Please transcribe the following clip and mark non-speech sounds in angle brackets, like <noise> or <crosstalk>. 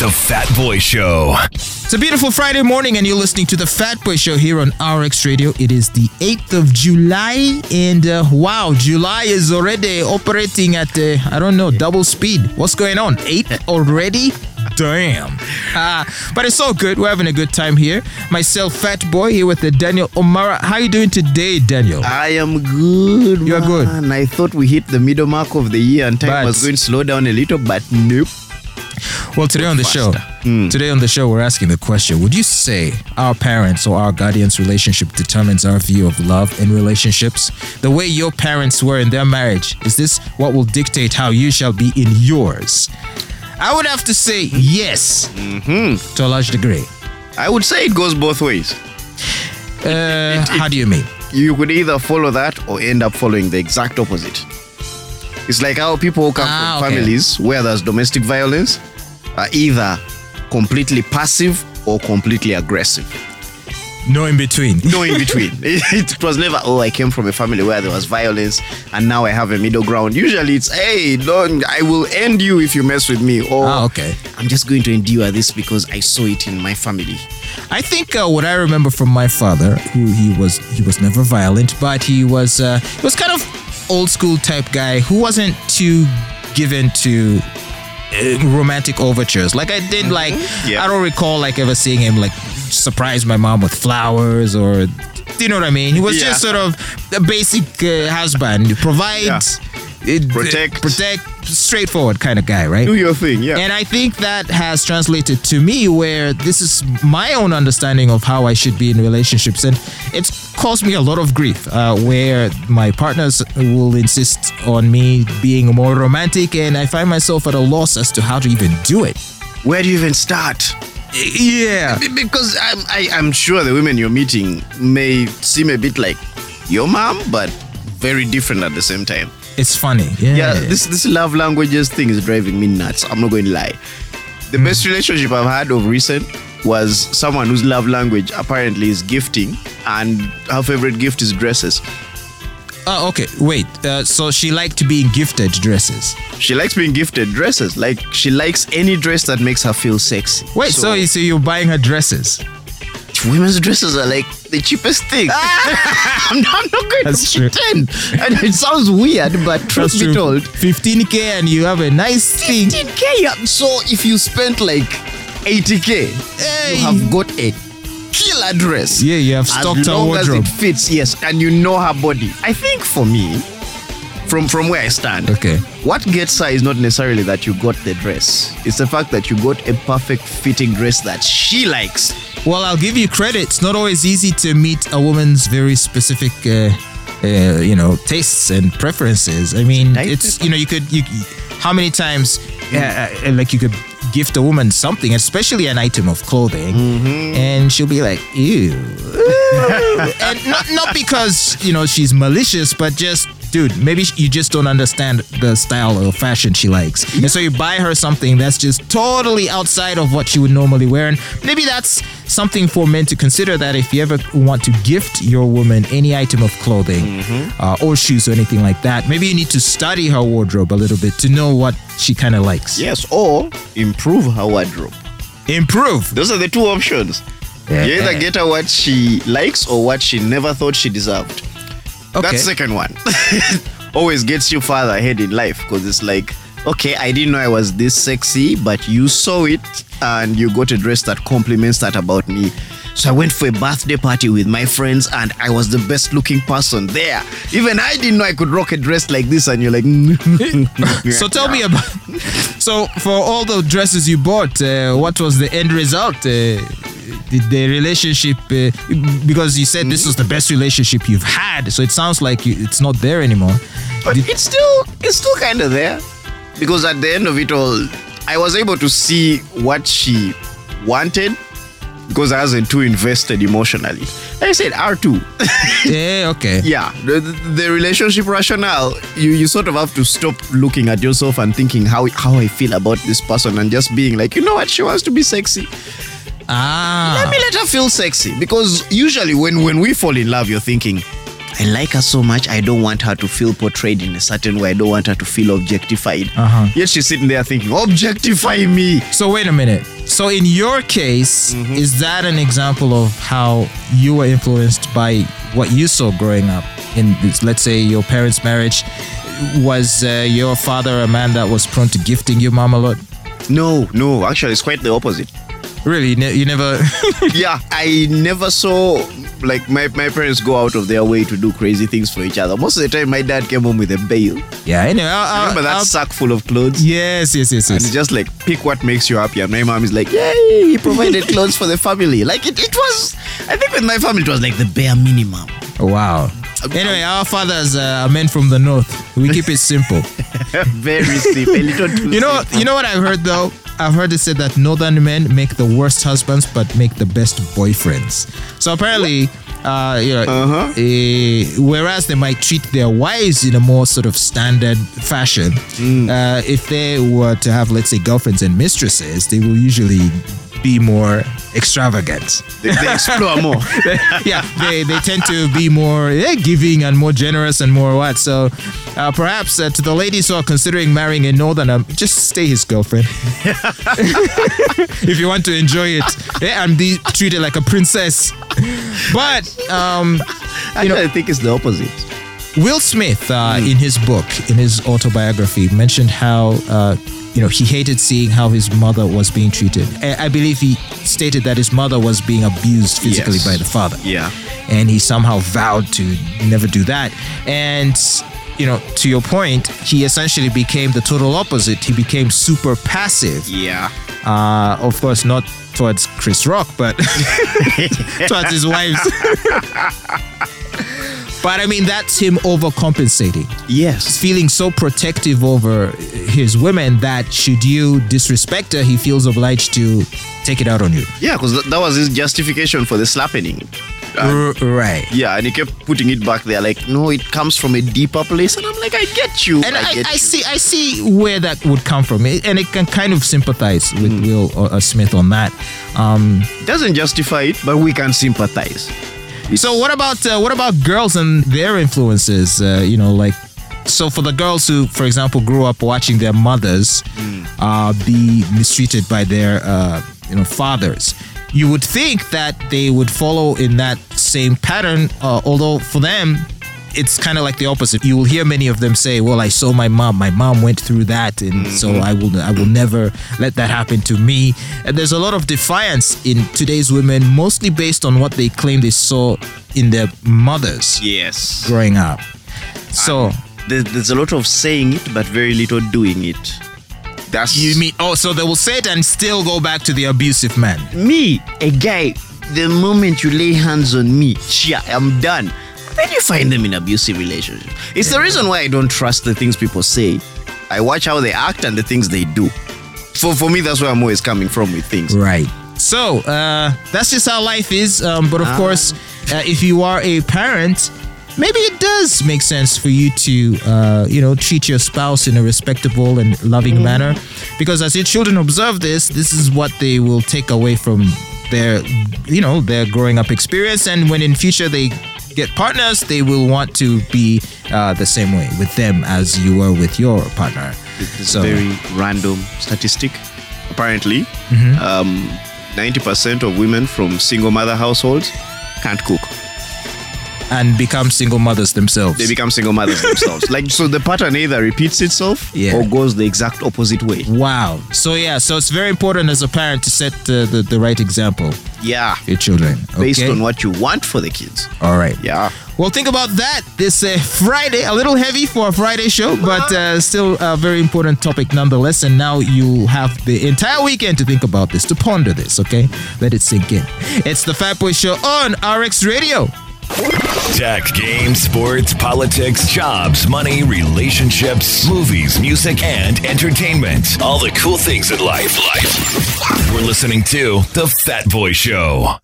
The Fat Boy Show. It's a beautiful Friday morning, and you're listening to the Fat Boy Show here on RX Radio. It is the 8th of July, and uh, wow, July is already operating at, uh, I don't know, double speed. What's going on? 8 <laughs> already? Damn. Uh, but it's all good. We're having a good time here. Myself, Fat Boy, here with the Daniel Omara. How are you doing today, Daniel? I am good. You are good. man. I thought we hit the middle mark of the year and time But- was going to slow down a little, but nope. Well, today on the show, faster. today on the show, we're asking the question: Would you say our parents or our guardians' relationship determines our view of love in relationships? The way your parents were in their marriage is this what will dictate how you shall be in yours? I would have to say yes, mm-hmm. to a large degree. I would say it goes both ways. Uh, how do you mean? You could either follow that or end up following the exact opposite. It's like how people come Ah, from okay. families where there's domestic violence are either completely passive or completely aggressive. No in between. No in between. it, <laughs> <laughs> it was never, oh, I came from a family where there was violence and now I have a middle ground. Usually it's, hey, don't, I will end you if you mess with me. Or Ah, okay. I'm just going to endure this because I saw it in my family. I think uh, what I remember from my father, who he was he was never violent, but he was uh, he was kind of old school type guy who wasn't too given to uh, romantic overtures. Like I did like Yeah. I don't recall like ever seeing him like surprise my mom with flowers or do you know what I mean? He was Yeah. just sort of a basic uh, husband, provides, uh, Protect. protect, straightforward kind of guy, right? Do your thing, yeah. And I think that has translated to me where this is my own understanding of how I should be in relationships. And it's caused me a lot of grief uh, where my partners will insist on me being more romantic, and I find myself at a loss as to how to even do it. Where do you even start? Yeah. Because I'm, I, I'm sure the women you're meeting may seem a bit like your mom, but very different at the same time. It's funny. Yeah. Yeah, this this love languages thing is driving me nuts. I'm not going to lie. The best relationship I've had of recent was someone whose love language apparently is gifting, and her favorite gift is dresses. Oh, okay. Wait. Uh, so she liked being gifted dresses. She likes being gifted dresses. Like she likes any dress that makes her feel sexy. Wait. So, so you're buying her dresses? Women's dresses are like the cheapest thing. <laughs> I'm, not, I'm not going That's to true. pretend. And it sounds weird, but truth be told, 15k and you have a nice thing. 15k. yeah. So if you spent like 80k, Hey. you have got a killer dress. Yeah, you have as stocked her long as wardrobe. it fits, yes, and you know her body. I think for me, from from where I stand, Okay. what gets her is not necessarily that you got the dress. It's the fact that you got a perfect fitting dress that she likes. Well, I'll give you credit. It's not always easy to meet a woman's very specific, uh, uh, you know, tastes and preferences. I mean, it's you know, you could you. How many times, uh, uh, like you could gift a woman something, especially an item of clothing, and she'll be like, "Ew," <laughs> and not not because you know she's malicious, but just. Dude, maybe you just don't understand the style or fashion she likes. And so you buy her something that's just totally outside of what she would normally wear. And maybe that's something for men to consider that if you ever want to gift your woman any item of clothing uh, or shoes or anything like that, maybe you need to study her wardrobe a little bit to know what she kind of likes. Yes, or improve her wardrobe. Improve. Those are the two options. Yeah. You either get her what she likes or what she never thought she deserved. Okay. That second one <laughs> always gets you farther ahead in life because it's like, okay, I didn't know I was this sexy, but you saw it and you got a dress that compliments that about me. So I went for a birthday party with my friends and I was the best looking person there. Even I didn't know I could rock a dress like this, and you're like, <laughs> So tell me <laughs> about. So for all the dresses you bought, uh, what was the end result? Uh, did the relationship? Uh, because you said this was the best relationship you've had, so it sounds like you, it's not there anymore. But Did- it's still it's still kind of there because at the end of it all, I was able to see what she wanted because I wasn't too invested emotionally. Like I said R two. <laughs> yeah, okay. yeah, the, the relationship rationale. You you sort of have to stop looking at yourself and thinking how how I feel about this person and just being like, you know what, she wants to be sexy. Ah. Feel sexy because usually when when we fall in love, you're thinking. I like her so much. I don't want her to feel portrayed in a certain way. I don't want her to feel objectified. Uh-huh. Yet she's sitting there thinking, objectify me. So wait a minute. So in your case, Mm-hmm. is that an example of how you were influenced by what you saw growing up in, this- let's say, your parents' marriage? Was uh, your father a man that was prone to gifting your mom a lot? No, no, actually, it's quite the opposite. Really, ne- you never. <laughs> yeah, I never saw like my, my parents go out of their way to do crazy things for each other. Most of the time, my dad came home with a bale. yeah. Anyway, I'll, Remember that I'll- sack full of clothes? Yes, yes, yes, And it's just like pick what makes you happy. And my mom is like, Yay, he provided <laughs> clothes for the family. Like it, it was I think with my family it was like the bare minimum. Wow. Anyway, our fathers uh, are men from the north. We keep it simple. <laughs> Very simple. A little too You know, simple. you know what I've heard though. I've heard it said that northern men make the worst husbands, but make the best boyfriends. So apparently, uh, you know, Uh-huh. eh, whereas they might treat their wives in a more sort of standard fashion, Mm. uh, if they were to have, let's say, girlfriends and mistresses, they will usually be more extravagant. they, they explore more. <laughs> yeah, they, they tend to be more eh, giving and more generous and more what. So uh, perhaps uh, to the ladies who are considering marrying a northerner, just stay his girlfriend. <laughs> <laughs> if you want to enjoy it eh, and be treated like a princess. But um, Actually, I think it's the opposite. Will Smith, uh, in his book, in his autobiography, mentioned how uh, you know he hated seeing how his mother was being treated. I I believe he stated that his mother was being abused physically Yes. by the father. Yeah. and he somehow vowed to never do that. And you know, to your point, he essentially became the total opposite. He became super passive. Yeah. Uh, of course, not towards Chris Rock, but <laughs> towards his wives. <laughs> but I mean, that's him overcompensating. Yes. Feeling so protective over his women that should you disrespect her, he feels obliged to take it out on you. Yeah, because that was his justification for the slapping. R- right. yeah, and he kept putting it back there, like, no, it comes from a deeper place. And I'm like, I get you. and I, get I you. see I see where that would come from, and it can kind of sympathize with Hmm. Will uh, uh, Smith on that. Um, doesn't justify it, but we can sympathize. so what about uh, what about girls and their influences? Uh, you know, like so for the girls who, for example, grew up watching their mothers Hmm. uh, be mistreated by their uh, you know fathers. You would think that they would follow in that same pattern, uh, although for them, it's kind of like the opposite. You will hear many of them say, "Well, I saw my mom. My mom went through that, and so I will. I will never let that happen to me." And there's a lot of defiance in today's women, mostly based on what they claim they saw in their mothers Yes. growing up. So There's, there's a lot of saying it, but very little doing it. That's you mean? Oh, so they will say it and still go back to the abusive man. me, a guy. The moment you lay hands on me, yeah, I'm done. Then you find them in abusive relationships. It's the reason why I don't trust the things people say. I watch how they act and the things they do. For for me, that's where I'm always coming from with things. Right. So uh, that's just how life is. Um, but of Ah. course, uh, if you are a parent, maybe it does make sense for you to, uh, you know, treat your spouse in a respectable and loving Mm. manner, because as your children observe this, this is what they will take away from their, you know, their growing up experience, and when in future they get partners, they will want to be uh, the same way with them as you were with your partner. It's So- very random statistic. Apparently, Mm-hmm. um, 90% of women from single mother households can't cook. And become single mothers themselves. They become single mothers themselves. <laughs> Like so, the pattern either repeats itself Yeah. or goes the exact opposite way. Wow. So yeah, so it's very important as a parent to set the, the, the right example Yeah, your children. based on what you want for the kids. All right. Yeah. Well, think about that this uh, Friday. A little heavy for a Friday show, but uh, still a very important topic nonetheless. And now you have the entire weekend to think about this, to ponder this. Okay, let it sink in. It's the Fat Boy Show on RX Radio. Tech, games, sports, politics, jobs, money, relationships, movies, music, and entertainment. All the cool things in life. Life. We're listening to The Fat Boy Show.